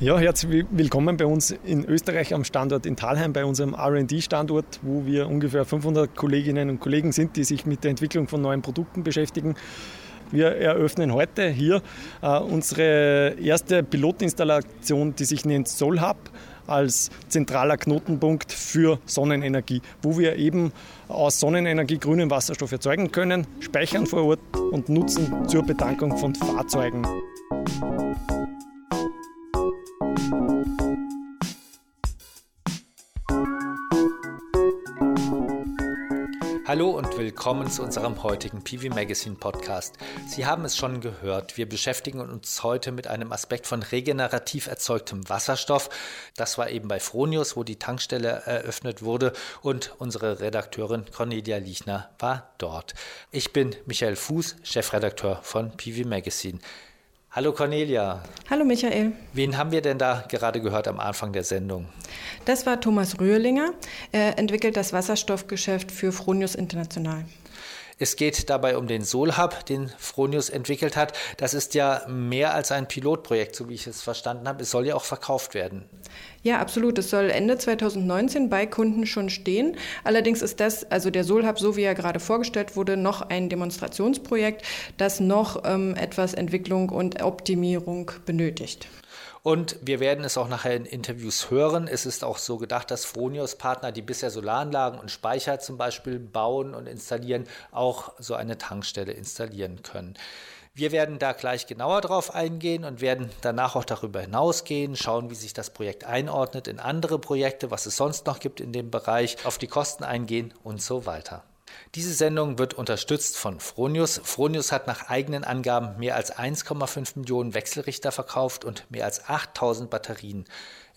Ja, herzlich willkommen bei uns in Österreich am Standort in Talheim, bei unserem RD-Standort, wo wir ungefähr 500 Kolleginnen und Kollegen sind, die sich mit der Entwicklung von neuen Produkten beschäftigen. Wir eröffnen heute hier äh, unsere erste Pilotinstallation, die sich nennt SolHub als zentraler Knotenpunkt für Sonnenenergie, wo wir eben aus Sonnenenergie grünen Wasserstoff erzeugen können, speichern vor Ort und nutzen zur Betankung von Fahrzeugen. Hallo und willkommen zu unserem heutigen PV Magazine Podcast. Sie haben es schon gehört, wir beschäftigen uns heute mit einem Aspekt von regenerativ erzeugtem Wasserstoff. Das war eben bei Fronius, wo die Tankstelle eröffnet wurde und unsere Redakteurin Cornelia Liechner war dort. Ich bin Michael Fuß, Chefredakteur von PV Magazine. Hallo Cornelia. Hallo Michael. Wen haben wir denn da gerade gehört am Anfang der Sendung? Das war Thomas Rührlinger. Er entwickelt das Wasserstoffgeschäft für Fronius International. Es geht dabei um den Solhub, den Fronius entwickelt hat. Das ist ja mehr als ein Pilotprojekt, so wie ich es verstanden habe. Es soll ja auch verkauft werden. Ja, absolut. Es soll Ende 2019 bei Kunden schon stehen. Allerdings ist das, also der Solhub, so wie er gerade vorgestellt wurde, noch ein Demonstrationsprojekt, das noch ähm, etwas Entwicklung und Optimierung benötigt. Und wir werden es auch nachher in Interviews hören. Es ist auch so gedacht, dass Fronius-Partner, die bisher Solaranlagen und Speicher zum Beispiel bauen und installieren, auch so eine Tankstelle installieren können. Wir werden da gleich genauer drauf eingehen und werden danach auch darüber hinausgehen, schauen, wie sich das Projekt einordnet in andere Projekte, was es sonst noch gibt in dem Bereich, auf die Kosten eingehen und so weiter. Diese Sendung wird unterstützt von Fronius. Fronius hat nach eigenen Angaben mehr als 1,5 Millionen Wechselrichter verkauft und mehr als 8000 Batterien.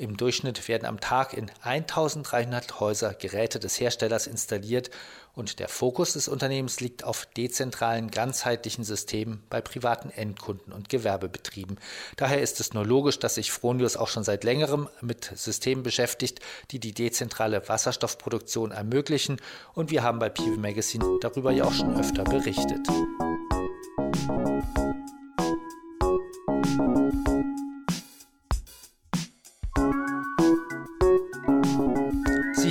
Im Durchschnitt werden am Tag in 1300 Häuser Geräte des Herstellers installiert und der Fokus des Unternehmens liegt auf dezentralen, ganzheitlichen Systemen bei privaten Endkunden und Gewerbebetrieben. Daher ist es nur logisch, dass sich Fronius auch schon seit längerem mit Systemen beschäftigt, die die dezentrale Wasserstoffproduktion ermöglichen und wir haben bei PV Magazine darüber ja auch schon öfter berichtet.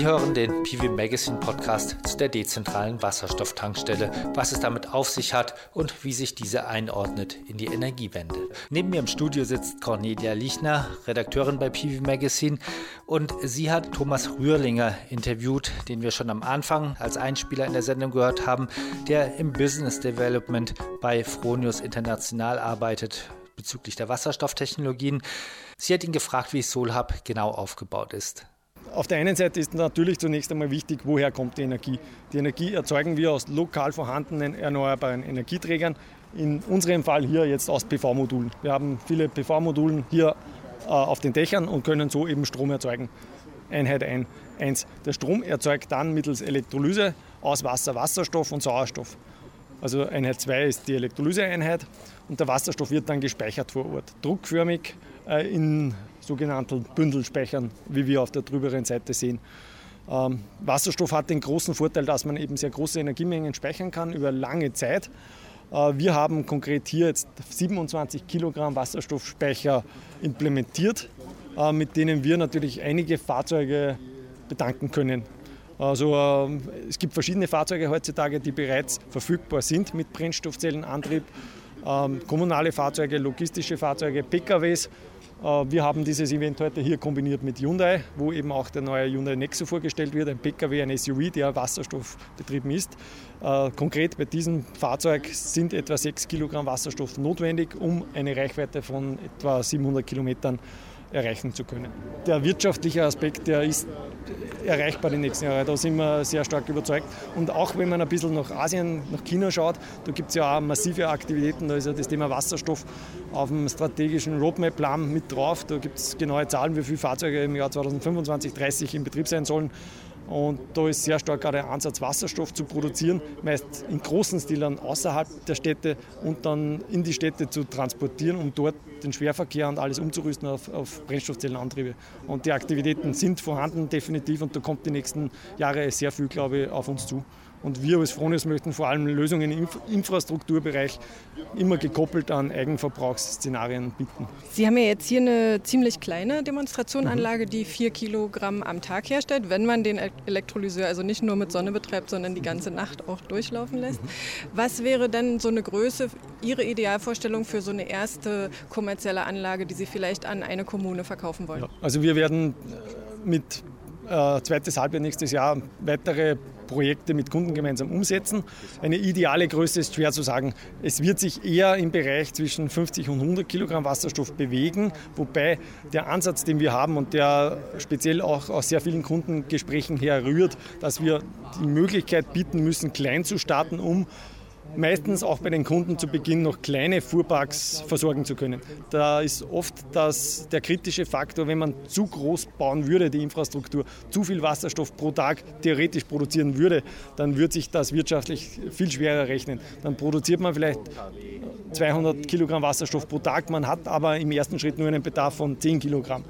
Sie hören den PV Magazine Podcast zu der dezentralen Wasserstofftankstelle, was es damit auf sich hat und wie sich diese einordnet in die Energiewende. Neben mir im Studio sitzt Cornelia Liechner, Redakteurin bei PV Magazine und sie hat Thomas Rührlinger interviewt, den wir schon am Anfang als Einspieler in der Sendung gehört haben, der im Business Development bei Fronius International arbeitet bezüglich der Wasserstofftechnologien. Sie hat ihn gefragt, wie Solhub genau aufgebaut ist. Auf der einen Seite ist natürlich zunächst einmal wichtig, woher kommt die Energie. Die Energie erzeugen wir aus lokal vorhandenen erneuerbaren Energieträgern. In unserem Fall hier jetzt aus PV-Modulen. Wir haben viele PV-Modulen hier äh, auf den Dächern und können so eben Strom erzeugen. Einheit 1. Der Strom erzeugt dann mittels Elektrolyse aus Wasser Wasserstoff und Sauerstoff. Also Einheit 2 ist die Elektrolyseeinheit und der Wasserstoff wird dann gespeichert vor Ort. Druckförmig äh, in sogenannten Bündelspeichern, wie wir auf der drüberen Seite sehen. Ähm, Wasserstoff hat den großen Vorteil, dass man eben sehr große Energiemengen speichern kann über lange Zeit. Äh, wir haben konkret hier jetzt 27 Kilogramm Wasserstoffspeicher implementiert, äh, mit denen wir natürlich einige Fahrzeuge betanken können. Also äh, es gibt verschiedene Fahrzeuge heutzutage, die bereits verfügbar sind mit Brennstoffzellenantrieb. Ähm, kommunale Fahrzeuge, logistische Fahrzeuge, PKWs wir haben dieses Event heute hier kombiniert mit Hyundai, wo eben auch der neue Hyundai Nexo vorgestellt wird, ein Pkw, ein SUV, der wasserstoffbetrieben ist. Äh, konkret bei diesem Fahrzeug sind etwa 6 Kilogramm Wasserstoff notwendig, um eine Reichweite von etwa 700 Kilometern erreichen zu können. Der wirtschaftliche Aspekt, der ist erreichbar die nächsten Jahre. Da sind wir sehr stark überzeugt. Und auch wenn man ein bisschen nach Asien, nach China schaut, da gibt es ja auch massive Aktivitäten. Da ist ja das Thema Wasserstoff auf dem strategischen Roadmap-Plan mit drauf. Da gibt es genaue Zahlen, wie viele Fahrzeuge im Jahr 2025, 30 in Betrieb sein sollen. Und da ist sehr stark auch der Ansatz, Wasserstoff zu produzieren, meist in großen Stilern außerhalb der Städte und dann in die Städte zu transportieren, um dort den Schwerverkehr und alles umzurüsten auf, auf Brennstoffzellenantriebe. Und die Aktivitäten sind vorhanden, definitiv, und da kommt die nächsten Jahre sehr viel, glaube ich, auf uns zu. Und wir als Fronius möchten vor allem Lösungen im Infrastrukturbereich immer gekoppelt an Eigenverbrauchsszenarien bieten. Sie haben ja jetzt hier eine ziemlich kleine Demonstrationanlage, die vier Kilogramm am Tag herstellt, wenn man den Elektrolyseur also nicht nur mit Sonne betreibt, sondern die ganze Nacht auch durchlaufen lässt. Was wäre denn so eine Größe, Ihre Idealvorstellung für so eine erste kommerzielle Anlage, die Sie vielleicht an eine Kommune verkaufen wollen? Ja, also wir werden äh, mit äh, zweites Halbjahr nächstes Jahr weitere Projekte mit Kunden gemeinsam umsetzen. Eine ideale Größe ist schwer zu sagen. Es wird sich eher im Bereich zwischen 50 und 100 Kilogramm Wasserstoff bewegen, wobei der Ansatz, den wir haben und der speziell auch aus sehr vielen Kundengesprächen herrührt, dass wir die Möglichkeit bieten müssen, klein zu starten, um meistens auch bei den Kunden zu Beginn noch kleine Fuhrparks versorgen zu können. Da ist oft das, der kritische Faktor, wenn man zu groß bauen würde, die Infrastruktur, zu viel Wasserstoff pro Tag theoretisch produzieren würde, dann würde sich das wirtschaftlich viel schwerer rechnen. Dann produziert man vielleicht 200 Kilogramm Wasserstoff pro Tag, man hat aber im ersten Schritt nur einen Bedarf von 10 Kilogramm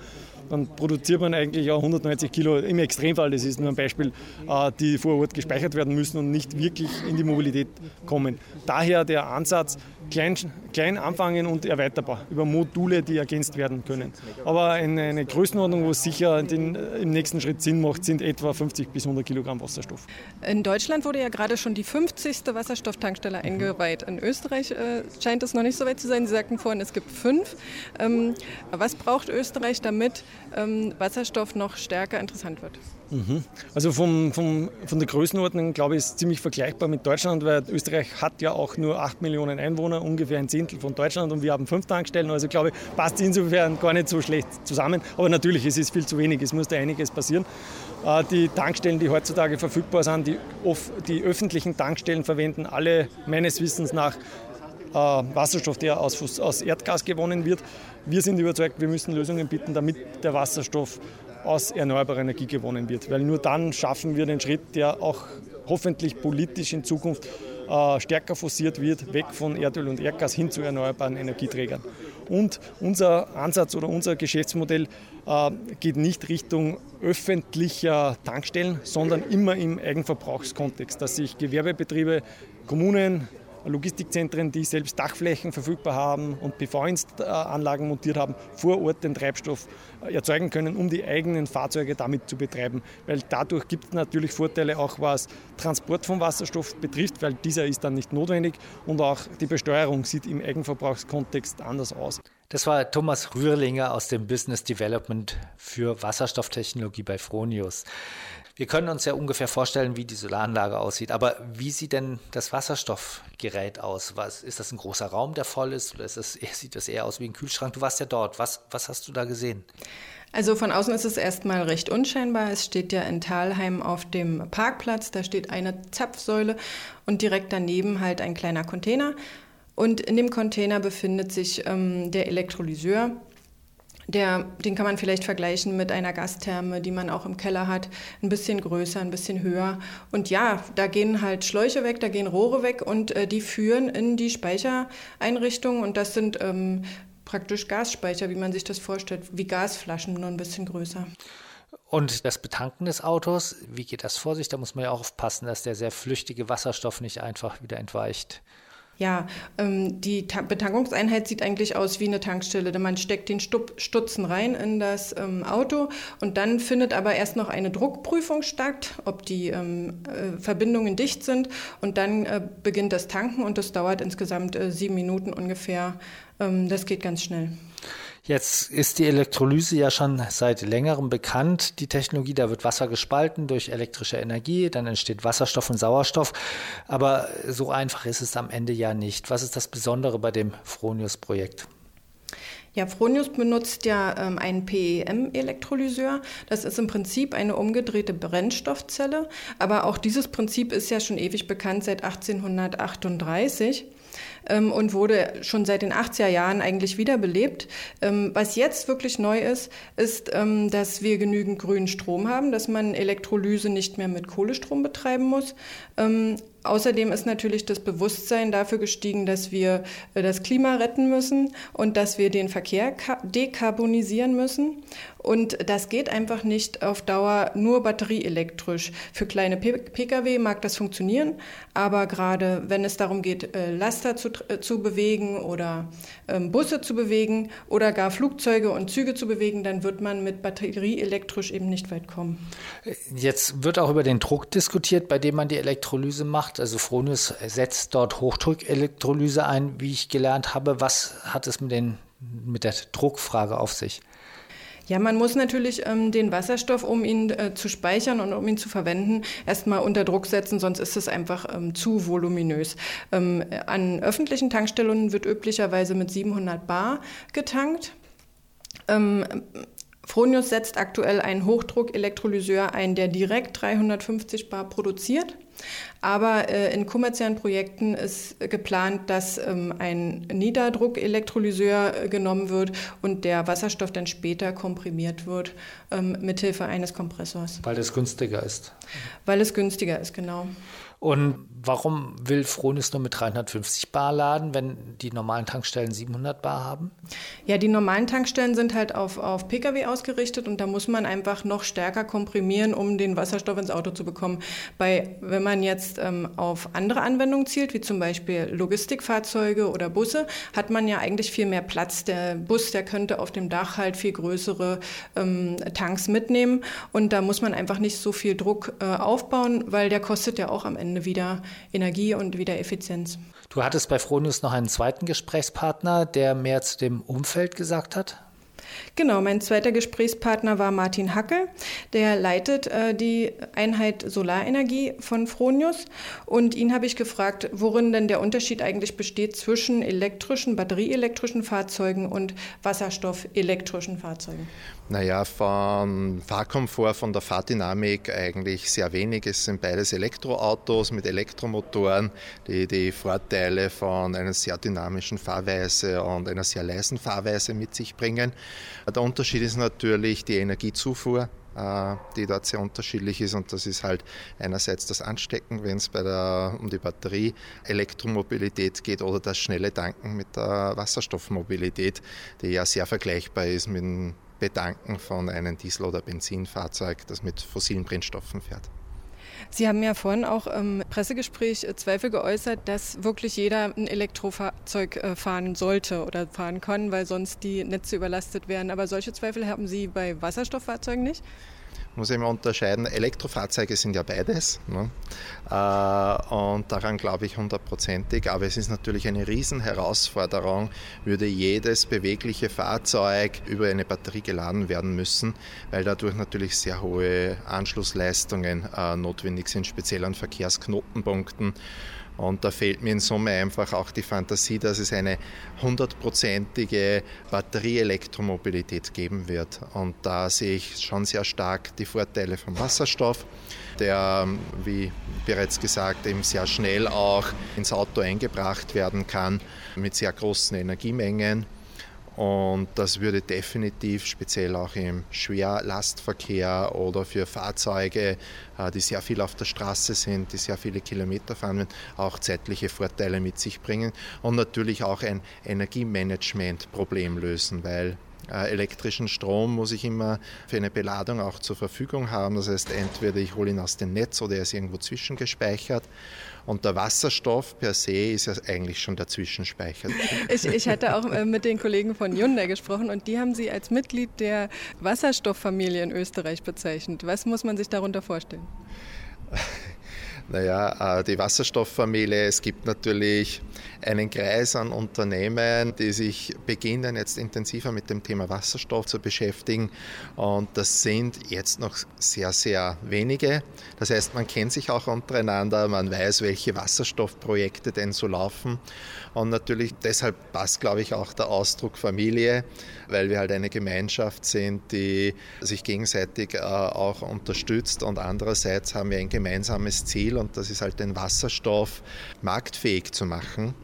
dann produziert man eigentlich auch 190 Kilo im Extremfall, das ist nur ein Beispiel, äh, die vor Ort gespeichert werden müssen und nicht wirklich in die Mobilität kommen. Daher der Ansatz, klein, klein anfangen und erweiterbar über Module, die ergänzt werden können. Aber eine, eine Größenordnung, wo es sicher den, im nächsten Schritt Sinn macht, sind etwa 50 bis 100 Kilogramm Wasserstoff. In Deutschland wurde ja gerade schon die 50. Wasserstofftankstelle mhm. eingeweiht. In Österreich äh, scheint es noch nicht so weit zu sein. Sie sagten vorhin, es gibt fünf. Ähm, was braucht Österreich, damit ähm, Wasserstoff noch stärker interessant wird? Mhm. Also vom, vom, von der Größenordnung, glaube ich, ist ziemlich vergleichbar mit Deutschland, weil Österreich hat ja auch nur 8 Millionen Einwohner, ungefähr ein Zehntel von Deutschland und wir haben fünf Tankstellen. Also glaube ich, passt insofern gar nicht so schlecht zusammen. Aber natürlich, es ist viel zu wenig, es muss da einiges passieren. Äh, die Tankstellen, die heutzutage verfügbar sind, die, die öffentlichen Tankstellen verwenden alle meines Wissens nach äh, Wasserstoff, der aus, aus Erdgas gewonnen wird. Wir sind überzeugt, wir müssen Lösungen bieten, damit der Wasserstoff aus erneuerbarer Energie gewonnen wird. Weil nur dann schaffen wir den Schritt, der auch hoffentlich politisch in Zukunft äh, stärker forciert wird, weg von Erdöl und Erdgas hin zu erneuerbaren Energieträgern. Und unser Ansatz oder unser Geschäftsmodell äh, geht nicht Richtung öffentlicher Tankstellen, sondern immer im Eigenverbrauchskontext, dass sich Gewerbebetriebe, Kommunen, Logistikzentren, die selbst Dachflächen verfügbar haben und PV-Anlagen montiert haben, vor Ort den Treibstoff erzeugen können, um die eigenen Fahrzeuge damit zu betreiben. Weil dadurch gibt es natürlich Vorteile auch was Transport von Wasserstoff betrifft, weil dieser ist dann nicht notwendig und auch die Besteuerung sieht im Eigenverbrauchskontext anders aus. Das war Thomas Rührlinger aus dem Business Development für Wasserstofftechnologie bei Fronius. Wir können uns ja ungefähr vorstellen, wie die Solaranlage aussieht. Aber wie sieht denn das Wasserstoffgerät aus? Was, ist das ein großer Raum, der voll ist? Oder ist das, sieht das eher aus wie ein Kühlschrank? Du warst ja dort. Was, was hast du da gesehen? Also von außen ist es erstmal recht unscheinbar. Es steht ja in Talheim auf dem Parkplatz. Da steht eine Zapfsäule und direkt daneben halt ein kleiner Container. Und in dem Container befindet sich ähm, der Elektrolyseur. Der, den kann man vielleicht vergleichen mit einer Gastherme, die man auch im Keller hat. Ein bisschen größer, ein bisschen höher. Und ja, da gehen halt Schläuche weg, da gehen Rohre weg und äh, die führen in die Speichereinrichtung. Und das sind ähm, praktisch Gasspeicher, wie man sich das vorstellt, wie Gasflaschen, nur ein bisschen größer. Und das Betanken des Autos, wie geht das vor sich? Da muss man ja auch aufpassen, dass der sehr flüchtige Wasserstoff nicht einfach wieder entweicht. Ja, ähm, die Ta Betankungseinheit sieht eigentlich aus wie eine Tankstelle. Man steckt den Stup Stutzen rein in das ähm, Auto und dann findet aber erst noch eine Druckprüfung statt, ob die ähm, äh, Verbindungen dicht sind und dann äh, beginnt das Tanken und das dauert insgesamt äh, sieben Minuten ungefähr. Ähm, das geht ganz schnell. Jetzt ist die Elektrolyse ja schon seit längerem bekannt. Die Technologie, da wird Wasser gespalten durch elektrische Energie, dann entsteht Wasserstoff und Sauerstoff. Aber so einfach ist es am Ende ja nicht. Was ist das Besondere bei dem Fronius-Projekt? Ja, Fronius benutzt ja ähm, einen PEM-Elektrolyseur. Das ist im Prinzip eine umgedrehte Brennstoffzelle. Aber auch dieses Prinzip ist ja schon ewig bekannt seit 1838 ähm, und wurde schon seit den 80er Jahren eigentlich wiederbelebt. Ähm, was jetzt wirklich neu ist, ist, ähm, dass wir genügend grünen Strom haben, dass man Elektrolyse nicht mehr mit Kohlestrom betreiben muss. Außerdem ist natürlich das Bewusstsein dafür gestiegen, dass wir äh, das Klima retten müssen und dass wir den Verkehr dekarbonisieren müssen. Und das geht einfach nicht auf Dauer nur batterieelektrisch. Für kleine Pkw mag das funktionieren, aber gerade wenn es darum geht, äh, Laster zu, äh, zu bewegen oder ähm, Busse zu bewegen oder gar Flugzeuge und Züge zu bewegen, dann wird man mit batterieelektrisch eben nicht weit kommen. Jetzt wird auch über den Druck diskutiert, bei dem man die Elektrolyse macht. Also Fronius setzt dort Hochdruckelektrolyse ein, wie ich gelernt habe. Was hat es mit, den, mit der Druckfrage auf sich? Ja, man muss natürlich ähm, den Wasserstoff, um ihn äh, zu speichern und um ihn zu verwenden, erstmal unter Druck setzen, sonst ist es einfach ähm, zu voluminös. Ähm, an öffentlichen Tankstellen wird üblicherweise mit 700 Bar getankt. Fronius setzt aktuell einen Hochdruck-Elektrolyseur ein, der direkt 350 Bar produziert. Aber äh, in kommerziellen Projekten ist geplant, dass ähm, ein Niederdruck-Elektrolyseur äh, genommen wird und der Wasserstoff dann später komprimiert wird ähm, mithilfe eines Kompressors. Weil es günstiger ist. Weil es günstiger ist, genau. Und warum will Fronis nur mit 350 Bar laden, wenn die normalen Tankstellen 700 Bar haben? Ja, die normalen Tankstellen sind halt auf, auf Pkw ausgerichtet und da muss man einfach noch stärker komprimieren, um den Wasserstoff ins Auto zu bekommen. Bei, wenn man jetzt ähm, auf andere Anwendungen zielt, wie zum Beispiel Logistikfahrzeuge oder Busse, hat man ja eigentlich viel mehr Platz. Der Bus, der könnte auf dem Dach halt viel größere ähm, Tanks mitnehmen und da muss man einfach nicht so viel Druck äh, aufbauen, weil der kostet ja auch am Ende Ende wieder Energie und wieder Effizienz. Du hattest bei Fronius noch einen zweiten Gesprächspartner, der mehr zu dem Umfeld gesagt hat? Genau, mein zweiter Gesprächspartner war Martin Hackel. Der leitet äh, die Einheit Solarenergie von Fronius. Und ihn habe ich gefragt, worin denn der Unterschied eigentlich besteht zwischen elektrischen, batterieelektrischen Fahrzeugen und wasserstoffelektrischen Fahrzeugen. Naja, vom Fahrkomfort, von der Fahrdynamik eigentlich sehr wenig. Es sind beides Elektroautos mit Elektromotoren, die die Vorteile von einer sehr dynamischen Fahrweise und einer sehr leisen Fahrweise mit sich bringen. Der Unterschied ist natürlich die Energiezufuhr äh, die dort sehr unterschiedlich ist. Und das ist halt einerseits das Anstecken, wenn es bei der, um die Batterie Elektromobilität geht oder das schnelle Tanken mit der Wasserstoffmobilität, die ja sehr vergleichbar ist mit dem Betanken von einem Diesel- oder Benzinfahrzeug, das mit fossilen Brennstoffen fährt. Sie haben ja vorhin auch im Pressegespräch äh, Zweifel geäußert, dass wirklich jeder ein Elektrofahrzeug äh, fahren sollte oder fahren kann, weil sonst die Netze überlastet werden. Aber solche Zweifel haben Sie bei Wasserstofffahrzeugen nicht? Muss immer unterscheiden. Elektrofahrzeuge sind ja beides. Ne? Äh, und daran glaube ich hundertprozentig. Aber es ist natürlich eine Riesenherausforderung, würde jedes bewegliche Fahrzeug über eine Batterie geladen werden müssen, weil dadurch natürlich sehr hohe Anschlussleistungen äh, notwendig sind, speziell an Verkehrsknotenpunkten. Und da fehlt mir in Summe einfach auch die Fantasie, dass es eine hundertprozentige Batterieelektromobilität geben wird. Und da sehe ich schon sehr stark die Vorteile vom Wasserstoff, der, wie bereits gesagt, eben sehr schnell auch ins Auto eingebracht werden kann mit sehr großen Energiemengen und das würde definitiv speziell auch im Schwerlastverkehr oder für Fahrzeuge, äh, die sehr viel auf der Straße sind, die sehr viele Kilometer fahren, auch zeitliche Vorteile mit sich bringen und natürlich auch ein Energiemanagement-Problem lösen, weil äh, elektrischen Strom muss ich immer für eine Beladung auch zur Verfügung haben. Das heißt, entweder ich hole ihn aus dem Netz oder er ist irgendwo zwischengespeichert. Und der Wasserstoff per se ist ja eigentlich schon der Zwischenspeicher. Ich, ich hatte auch äh, mit den Kollegen von Hyundai gesprochen und die haben Sie als Mitglied der Wasserstofffamilie in Österreich bezeichnet. Was muss man sich darunter vorstellen? Naja, äh, die Wasserstofffamilie, es gibt natürlich einen Kreis an Unternehmen, die sich beginnen, jetzt intensiver mit dem Thema Wasserstoff zu beschäftigen. Und das sind jetzt noch sehr, sehr wenige. Das heißt, man kennt sich auch untereinander, man weiß, welche Wasserstoffprojekte denn so laufen. Und natürlich deshalb passt, glaube ich, auch der Ausdruck Familie, weil wir halt eine Gemeinschaft sind, die sich gegenseitig äh, auch unterstützt. Und andererseits haben wir ein gemeinsames Ziel und das ist halt den Wasserstoff marktfähig zu machen.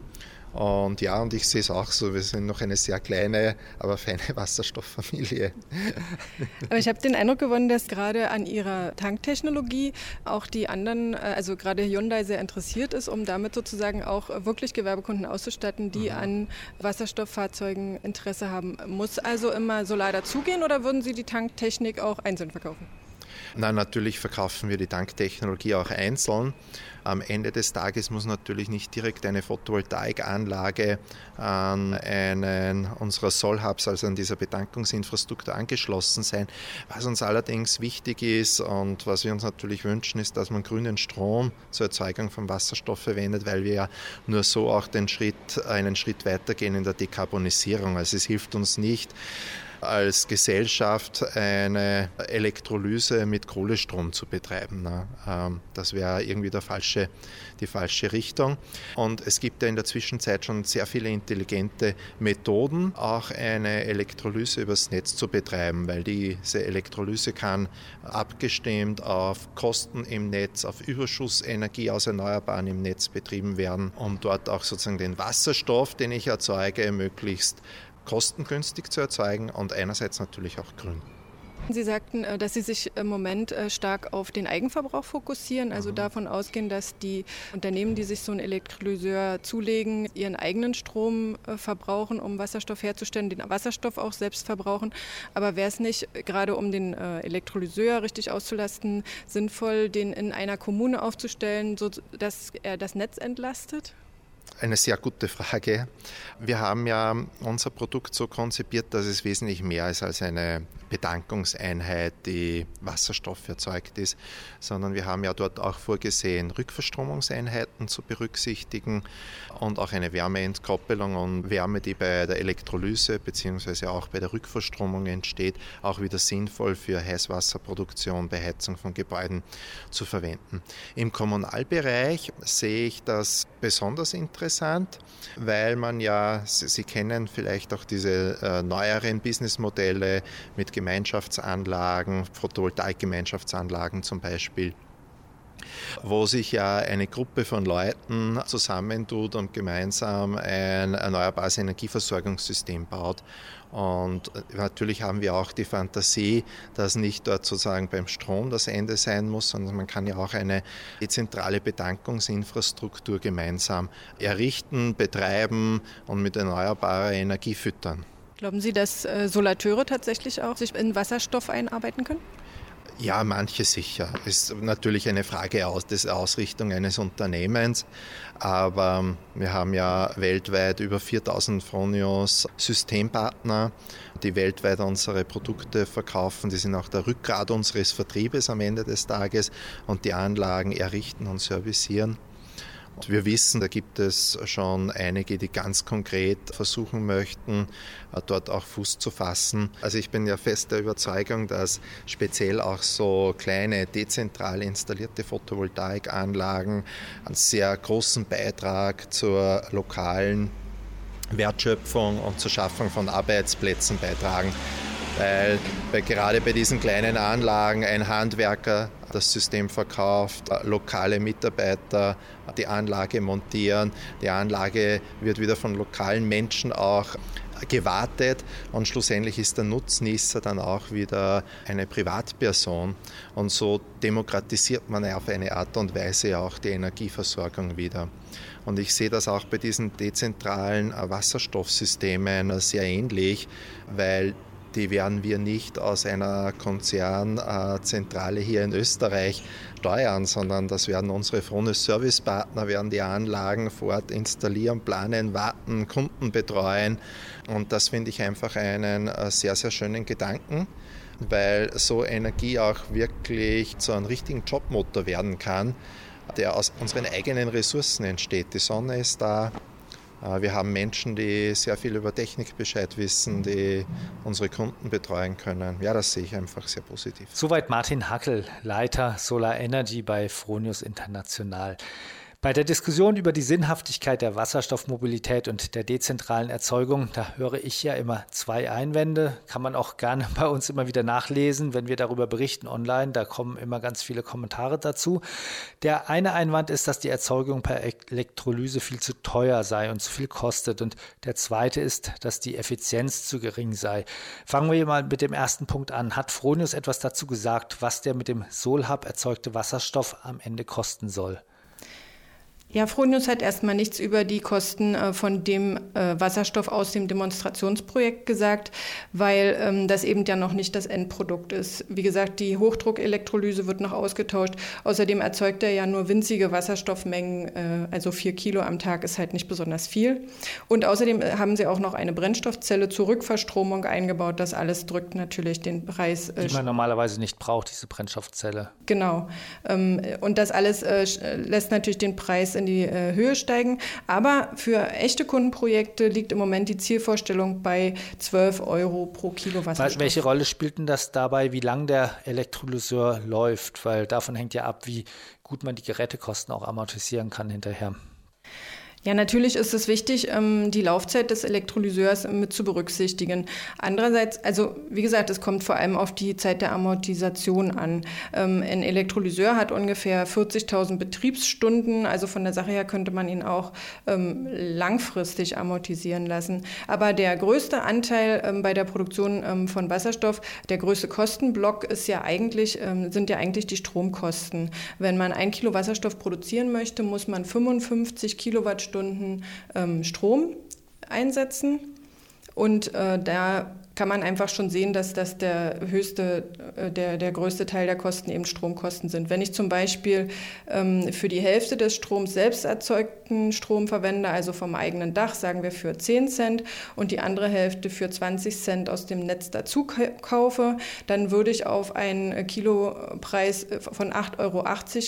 Und ja, und ich sehe es auch so, wir sind noch eine sehr kleine, aber feine Wasserstofffamilie. Aber ich habe den Eindruck gewonnen, dass gerade an Ihrer Tanktechnologie auch die anderen, äh, also gerade Hyundai sehr interessiert ist, um damit sozusagen auch wirklich Gewerbekunden auszustatten, die mhm. an Wasserstofffahrzeugen Interesse haben. Muss also immer Solar dazugehen oder würden Sie die Tanktechnik auch einzeln verkaufen? Nein, natürlich verkaufen wir die Tanktechnologie auch einzeln. Am Ende des Tages muss natürlich nicht direkt eine Photovoltaikanlage an einen unserer Sollhubs, also an dieser Betankungsinfrastruktur angeschlossen sein. Was uns allerdings wichtig ist und was wir uns natürlich wünschen, ist, dass man grünen Strom zur Erzeugung von Wasserstoff verwendet, weil wir ja nur so auch den Schritt, einen Schritt weitergehen in der Dekarbonisierung. Also es hilft uns nicht, als Gesellschaft eine Elektrolyse mit Kohlestrom zu betreiben. Ne? Ähm, das wäre irgendwie der falsche, die falsche Richtung. Und es gibt ja in der Zwischenzeit schon sehr viele intelligente Methoden, auch eine Elektrolyse übers Netz zu betreiben, weil diese Elektrolyse kann abgestimmt auf Kosten im Netz, auf Überschussenergie aus Erneuerbaren im Netz betrieben werden, um dort auch sozusagen den Wasserstoff, den ich erzeuge, möglichst kostengünstig zu erzeugen und einerseits natürlich auch grün. Sie sagten, äh, dass Sie sich im Moment äh, stark auf den Eigenverbrauch fokussieren, also mhm. davon ausgehen, dass die Unternehmen, die sich so einen Elektrolyseur zulegen, ihren eigenen Strom äh, verbrauchen, um Wasserstoff herzustellen, den Wasserstoff auch selbst verbrauchen. Aber wäre es nicht, gerade um den Elektrolyseur richtig auszulasten, sinnvoll, den in einer Kommune aufzustellen, sodass er das Netz entlastet? Eine sehr gute Frage. Wir haben ja unser Produkt so konzipiert, dass es wesentlich mehr ist als eine Bedankungseinheit, die Wasserstoff erzeugt ist, sondern wir haben ja dort auch vorgesehen, Rückverstromungseinheiten zu berücksichtigen und auch eine Wärmeentkoppelung und Wärme, die bei der Elektrolyse bzw. auch bei der Rückverstromung entsteht, auch wieder sinnvoll für Heißwasserproduktion bei Heizung von Gebäuden zu verwenden. Im Kommunalbereich sehe ich das besonders interessant, weil man ja, Sie kennen vielleicht auch diese äh, neueren Businessmodelle mit Gemeinschaftsanlagen, Photovoltaik-Gemeinschaftsanlagen zum Beispiel wo sich ja eine Gruppe von Leuten zusammentut und gemeinsam ein erneuerbares Energieversorgungssystem baut. Und natürlich haben wir auch die Fantasie, dass nicht dort sozusagen beim Strom das Ende sein muss, sondern man kann ja auch eine dezentrale Bedankungsinfrastruktur gemeinsam errichten, betreiben und mit erneuerbarer Energie füttern. Glauben Sie, dass äh, Solateure tatsächlich auch sich in Wasserstoff einarbeiten können? Ja, manche sicher. Ist natürlich eine Frage aus, des Ausrichtung eines Unternehmens. Aber wir haben ja weltweit über 4000 Fronios Systempartner, die weltweit unsere Produkte verkaufen. Die sind auch der Rückgrat unseres Vertriebes am Ende des Tages und die Anlagen errichten und servicieren. Wir wissen, da gibt es schon einige, die ganz konkret versuchen möchten, äh, dort auch Fuß zu fassen. Also ich bin ja fest der Überzeugung, dass speziell auch so kleine dezentral installierte Photovoltaikanlagen einen sehr großen Beitrag zur lokalen Wertschöpfung und zur Schaffung von Arbeitsplätzen beitragen weil bei, gerade bei diesen kleinen Anlagen ein Handwerker das System verkauft, lokale Mitarbeiter die Anlage montieren, die Anlage wird wieder von lokalen Menschen auch gewartet und schlussendlich ist der Nutznießer dann auch wieder eine Privatperson und so demokratisiert man auf eine Art und Weise auch die Energieversorgung wieder. Und ich sehe das auch bei diesen dezentralen Wasserstoffsystemen sehr ähnlich, weil die werden wir nicht aus einer Konzernzentrale hier in Österreich steuern, sondern das werden unsere Frones Servicepartner, werden die Anlagen vor Ort installieren, planen, warten, Kunden betreuen. Und das finde ich einfach einen äh, sehr, sehr schönen Gedanken weil so Energie auch wirklich zu einem richtigen Jobmotor werden kann, der aus unseren eigenen Ressourcen entsteht. Die Sonne ist da, wir haben Menschen, die sehr viel über Technik Bescheid wissen, die unsere Kunden betreuen können. Ja, das sehe ich einfach sehr positiv. Soweit Martin Hackel, Leiter Solar Energy bei Fronius International. Bei der Diskussion über die Sinnhaftigkeit der Wasserstoffmobilität und der dezentralen Erzeugung, da höre ich ja immer zwei Einwände. Kann man auch gerne bei uns immer wieder nachlesen, wenn wir darüber berichten online. Da kommen immer ganz viele Kommentare dazu. Der eine Einwand ist, dass die Erzeugung per Elektrolyse viel zu teuer sei und zu viel kostet. Und der zweite ist, dass die Effizienz zu gering sei. Fangen wir mal mit dem ersten Punkt an. Hat Fronius etwas dazu gesagt, was der mit dem Solhab erzeugte Wasserstoff am Ende kosten soll? Ja, Fronius hat erstmal nichts über die Kosten äh, von dem äh, Wasserstoff aus dem Demonstrationsprojekt gesagt, weil ähm, das eben ja noch nicht das Endprodukt ist. Wie gesagt, die Hochdruckelektrolyse wird noch ausgetauscht. Außerdem erzeugt er ja nur winzige Wasserstoffmengen, äh, also vier Kilo am Tag ist halt nicht besonders viel. Und außerdem haben sie auch noch eine Brennstoffzelle zur Rückverstromung eingebaut. Das alles drückt natürlich den Preis. Die man normalerweise nicht braucht, diese Brennstoffzelle. Genau. Ähm, und das alles lässt natürlich den Preis in die äh, Höhe steigen. Aber für echte Kundenprojekte liegt im Moment die Zielvorstellung bei 12 Euro pro Kilo Wasserstoff. Welche Rolle spielt denn das dabei, wie lang der Elektrolyseur läuft? Weil davon hängt ja ab, wie gut man die Gerätekosten auch amortisieren kann hinterher. Ja, natürlich ist es wichtig, ähm, die Laufzeit des Elektrolyseurs mit zu berücksichtigen. Andererseits, also wie gesagt, es kommt vor allem auf die Zeit der Amortisation an. Ähm, ein Elektrolyseur hat ungefähr 40.000 Betriebsstunden, also von der Sache her könnte man ihn auch ähm, langfristig amortisieren lassen. Aber der größte Anteil bei der Produktion von Wasserstoff, der größte Kostenblock ist ja eigentlich, sind ja eigentlich die Stromkosten. Wenn man ein Kilo Wasserstoff produzieren möchte, muss man 55 Kilowattstunden Stunden ähm, Strom einsetzen. Und äh, da kann man einfach schon sehen, dass das der höchste, äh, der, der größte Teil der Kosten eben Stromkosten sind. Wenn ich zum Beispiel ähm, für die Hälfte des Stroms selbst erzeugten Strom verwende, also vom eigenen Dach, sagen wir für 10 Cent und die andere Hälfte für 20 Cent aus dem Netz dazu kaufe, dann würde ich auf einen Kilopreis von 8,80 Euro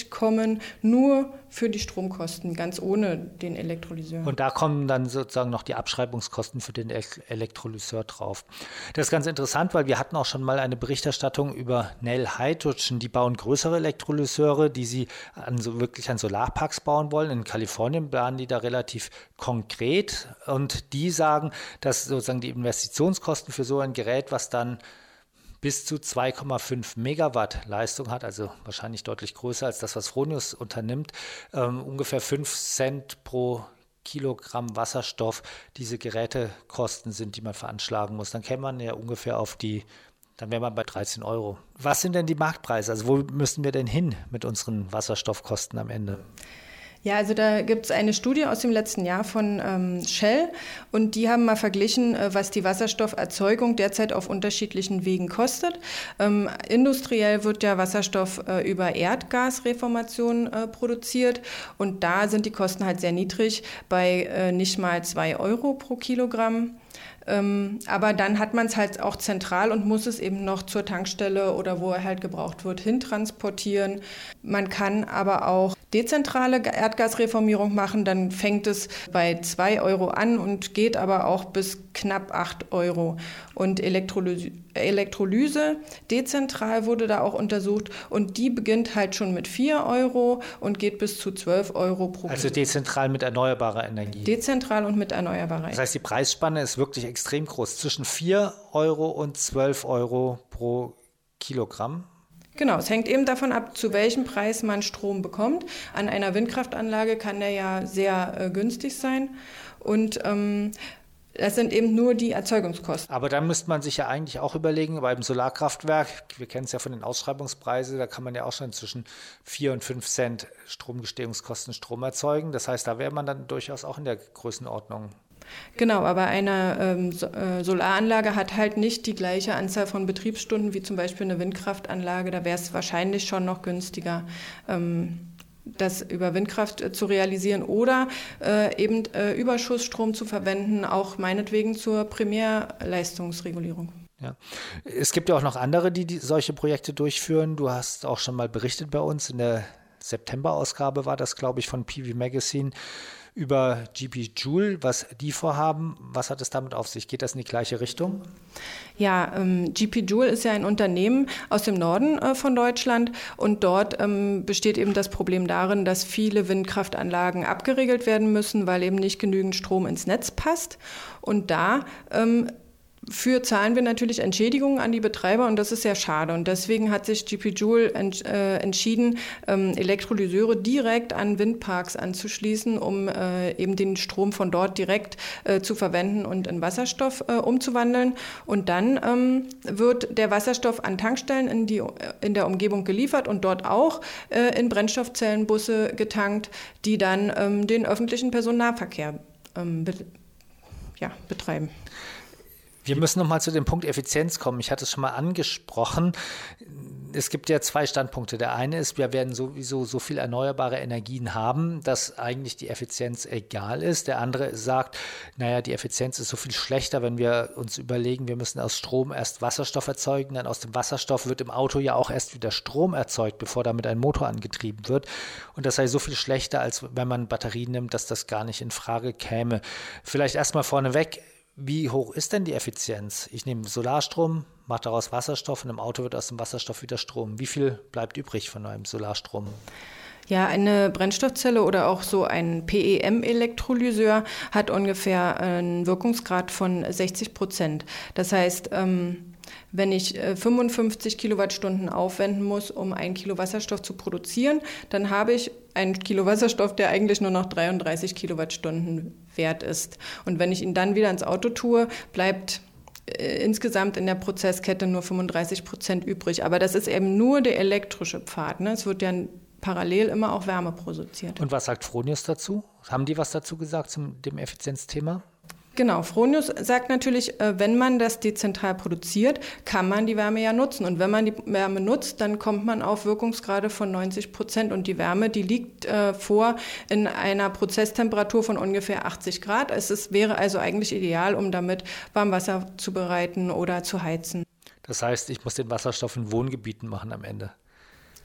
kommen, nur für die Stromkosten, ganz ohne den Elektrolyseur. Und da kommen dann sozusagen noch die Abschreibungskosten für den Elektrolyseur drauf. Das ist ganz interessant, weil wir hatten auch schon mal eine Berichterstattung über Nell Hydrogen. Die bauen größere Elektrolyseure, die sie an so, wirklich an Solarparks bauen wollen. In Kalifornien planen die da relativ konkret und die sagen, dass sozusagen die Investitionskosten für so ein Gerät, was dann bis zu 2,5 Megawatt Leistung hat, also wahrscheinlich deutlich größer als das, was Fronius unternimmt, ähm, ungefähr 5 Cent pro Kilogramm Wasserstoff diese Gerätekosten sind, die man veranschlagen muss. Dann käme man ja ungefähr auf die, dann wäre man bei 13 Euro. Was sind denn die Marktpreise? Also wo müssen wir denn hin mit unseren Wasserstoffkosten am Ende? Ja, also da gibt es eine Studie aus dem letzten Jahr von ähm, Shell und die haben mal verglichen, äh, was die Wasserstofferzeugung derzeit auf unterschiedlichen Wegen kostet. Ähm, industriell wird ja Wasserstoff äh, über Erdgasreformation äh, produziert und da sind die Kosten halt sehr niedrig bei äh, nicht mal zwei Euro pro Kilogramm. Ähm, aber dann hat man es halt auch zentral und muss es eben noch zur Tankstelle oder wo er halt gebraucht wird, hintransportieren. Man kann aber auch dezentrale Erdgasreformierung machen, dann fängt es bei 2 Euro an und geht aber auch bis knapp 8 Euro. Und Elektrolyse, Elektrolyse dezentral wurde da auch untersucht und die beginnt halt schon mit 4 Euro und geht bis zu 12 Euro pro Also dezentral mit erneuerbarer Energie. Dezentral und mit erneuerbarer Energie. Das heißt, die Preisspanne ist wirklich extrem groß, zwischen 4 Euro und 12 Euro pro Kilogramm. Genau, es hängt eben davon ab, zu welchem Preis man Strom bekommt. An einer Windkraftanlage kann der ja sehr äh, günstig sein. Und ähm, das sind eben nur die Erzeugungskosten. Aber dann müsste man sich ja eigentlich auch überlegen, beim Solarkraftwerk, wir kennen es ja von den Ausschreibungspreisen, da kann man ja auch schon zwischen 4 und 5 Cent Stromgestehungskosten Strom erzeugen. Das heißt, da wäre man dann durchaus auch in der Größenordnung. Genau, aber eine ähm, äh, Solaranlage hat halt nicht die gleiche Anzahl von Betriebsstunden wie zum Beispiel eine Windkraftanlage. Da wäre es wahrscheinlich schon noch günstiger. Ähm, das über Windkraft äh, zu realisieren oder äh, eben äh, Überschussstrom zu verwenden, auch meinetwegen zur Primärleistungsregulierung. Ja. Es gibt ja auch noch andere, die, die solche Projekte durchführen. Du hast auch schon mal berichtet bei uns in der September-Ausgabe war das, glaube ich, von PV Magazine über GP Joule, was die vorhaben. Was hat es damit auf sich? Geht das in die gleiche Richtung? Ja, ähm, GP Joule ist ja ein Unternehmen aus dem Norden äh, von Deutschland und dort ähm, besteht eben das Problem darin, dass viele Windkraftanlagen abgeregelt werden müssen, weil eben nicht genügend Strom ins Netz passt. Und da ähm, für zahlen wir natürlich Entschädigungen an die Betreiber und das ist sehr schade. Und deswegen hat sich GP Joule ent, äh, entschieden, ähm, Elektrolyseure direkt an Windparks anzuschließen, um äh, eben den Strom von dort direkt äh, zu verwenden und in Wasserstoff äh, umzuwandeln. Und dann ähm, wird der Wasserstoff an Tankstellen in, die, in der Umgebung geliefert und dort auch äh, in Brennstoffzellenbusse getankt, die dann ähm, den öffentlichen Personennahverkehr ähm, be ja, betreiben. Wir müssen nochmal zu dem Punkt Effizienz kommen. Ich hatte es schon mal angesprochen. Es gibt ja zwei Standpunkte. Der eine ist, wir werden sowieso so viel erneuerbare Energien haben, dass eigentlich die Effizienz egal ist. Der andere sagt, naja, die Effizienz ist so viel schlechter, wenn wir uns überlegen, wir müssen aus Strom erst Wasserstoff erzeugen, dann aus dem Wasserstoff wird im Auto ja auch erst wieder Strom erzeugt, bevor damit ein Motor angetrieben wird. Und das sei so viel schlechter, als wenn man Batterien nimmt, dass das gar nicht in Frage käme. Vielleicht erstmal vorneweg, wie hoch ist denn die Effizienz? Ich nehme Solarstrom, mache daraus Wasserstoff und im Auto wird aus dem Wasserstoff wieder Strom. Wie viel bleibt übrig von einem Solarstrom? Ja, eine Brennstoffzelle oder auch so ein PEM-Elektrolyseur hat ungefähr einen Wirkungsgrad von 60 Prozent. Das heißt, ähm, wenn ich 55 äh, Kilowattstunden aufwenden muss, um ein Kilo Wasserstoff zu produzieren, dann habe ich ein Kilo Wasserstoff, der eigentlich nur noch 33 Kilowattstunden wert ist. Und wenn ich ihn dann wieder ins Auto tue, bleibt äh, insgesamt in der Prozesskette nur 35 Prozent übrig. Aber das ist eben nur der elektrische Pfad. Ne? Es wird ja parallel immer auch Wärme produziert. Und was sagt Fronius dazu? Haben die was dazu gesagt zum dem Effizienzthema? Genau, Fronius sagt natürlich, äh, wenn man das dezentral produziert, kann man die Wärme ja nutzen. Und wenn man die Wärme nutzt, dann kommt man auf Wirkungsgrade von 90 Prozent. Und die Wärme, die liegt äh, vor in einer Prozesstemperatur von ungefähr 80 Grad. Es ist, wäre also eigentlich ideal, um damit Warmwasser zu bereiten oder zu heizen. Das heißt, ich muss den Wasserstoff in Wohngebieten machen am Ende.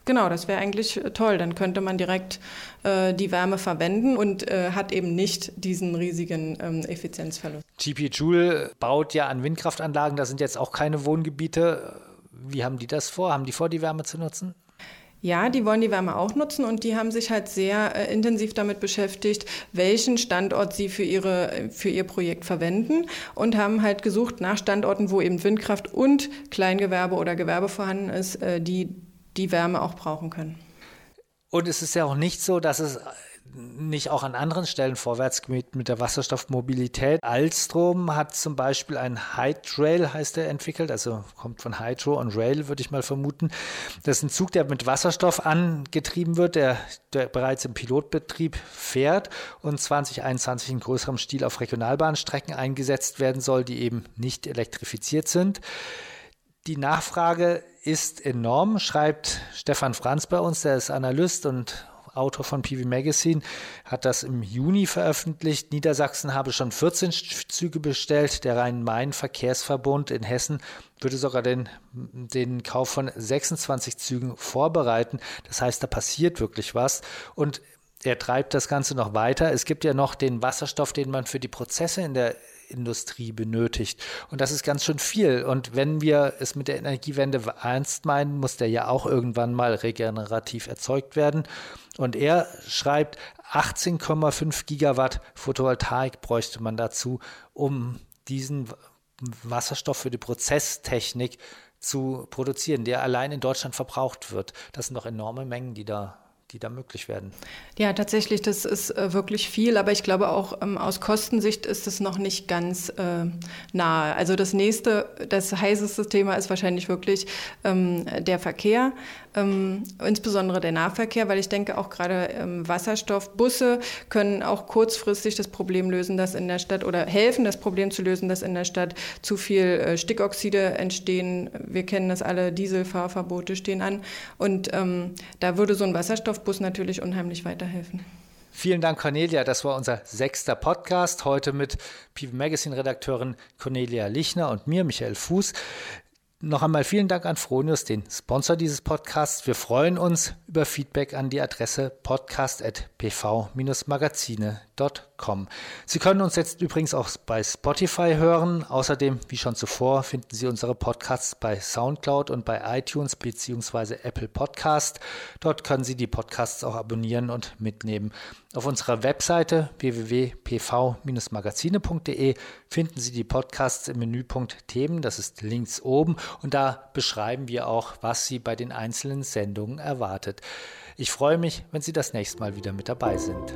Genau, das wäre eigentlich äh, toll. Dann könnte man direkt äh, die Wärme verwenden und äh, hat eben nicht diesen riesigen ähm, Effizienzverlust. GP Joule baut ja an Windkraftanlagen, da sind jetzt auch keine Wohngebiete. Wie haben die das vor? Haben die vor, die Wärme zu nutzen? Ja, die wollen die Wärme auch nutzen und die haben sich halt sehr äh, intensiv damit beschäftigt, welchen Standort sie für, ihre, für ihr Projekt verwenden und haben halt gesucht nach Standorten, wo eben Windkraft und Kleingewerbe oder Gewerbe vorhanden ist, äh, die die Wärme auch brauchen können. Und es ist ja auch nicht so, dass es nicht auch an anderen Stellen vorwärts geht mit der Wasserstoffmobilität. Alstrom hat zum Beispiel ein Hydrail, heißt er, entwickelt, also kommt von Hydro und Rail, würde ich mal vermuten. Das ist ein Zug, der mit Wasserstoff angetrieben wird, der, der bereits im Pilotbetrieb fährt und 2021 in größerem Stil auf Regionalbahnstrecken eingesetzt werden soll, die eben nicht elektrifiziert sind. Die Nachfrage ist enorm, schreibt Stefan Franz bei uns, der ist Analyst und Autor von PV Magazine, hat das im Juni veröffentlicht. Niedersachsen habe schon 14 Züge bestellt. Der Rhein-Main-Verkehrsverbund in Hessen würde sogar den, den Kauf von 26 Zügen vorbereiten. Das heißt, da passiert wirklich was. Und er treibt das Ganze noch weiter. Es gibt ja noch den Wasserstoff, den man für die Prozesse in der Industrie benötigt. Und das ist ganz schön viel. Und wenn wir es mit der Energiewende ernst meinen, muss der ja auch irgendwann mal regenerativ erzeugt werden. Und er schreibt, 18,5 Gigawatt Photovoltaik bräuchte man dazu, um diesen Wasserstoff für die Prozesstechnik zu produzieren, der allein in Deutschland verbraucht wird. Das sind doch enorme Mengen, die da die da möglich werden. Ja, tatsächlich, das ist äh, wirklich viel, aber ich glaube auch ähm, aus Kostensicht ist es noch nicht ganz äh, nahe. Also das nächste, das heißeste Thema ist wahrscheinlich wirklich ähm, der Verkehr ähm, insbesondere der Nahverkehr, weil ich denke auch gerade ähm, Wasserstoffbusse können auch kurzfristig das Problem lösen, dass in der Stadt oder helfen, das Problem zu lösen, dass in der Stadt zu viel äh, Stickoxide entstehen. Wir kennen das alle, Dieselfahrverbote stehen an und ähm, da würde so ein Wasserstoffbus natürlich unheimlich weiterhelfen. Vielen Dank, Cornelia. Das war unser sechster Podcast. Heute mit PV Magazine Redakteurin Cornelia Lichner und mir, Michael Fuß. Noch einmal vielen Dank an Fronius, den Sponsor dieses Podcasts. Wir freuen uns über Feedback an die Adresse podcast.pv-magazine.com. Sie können uns jetzt übrigens auch bei Spotify hören. Außerdem, wie schon zuvor, finden Sie unsere Podcasts bei SoundCloud und bei iTunes bzw. Apple Podcast. Dort können Sie die Podcasts auch abonnieren und mitnehmen. Auf unserer Webseite www.pv-magazine.de finden Sie die Podcasts im Menüpunkt Themen, das ist links oben und da beschreiben wir auch, was Sie bei den einzelnen Sendungen erwartet. Ich freue mich, wenn Sie das nächste Mal wieder mit dabei sind.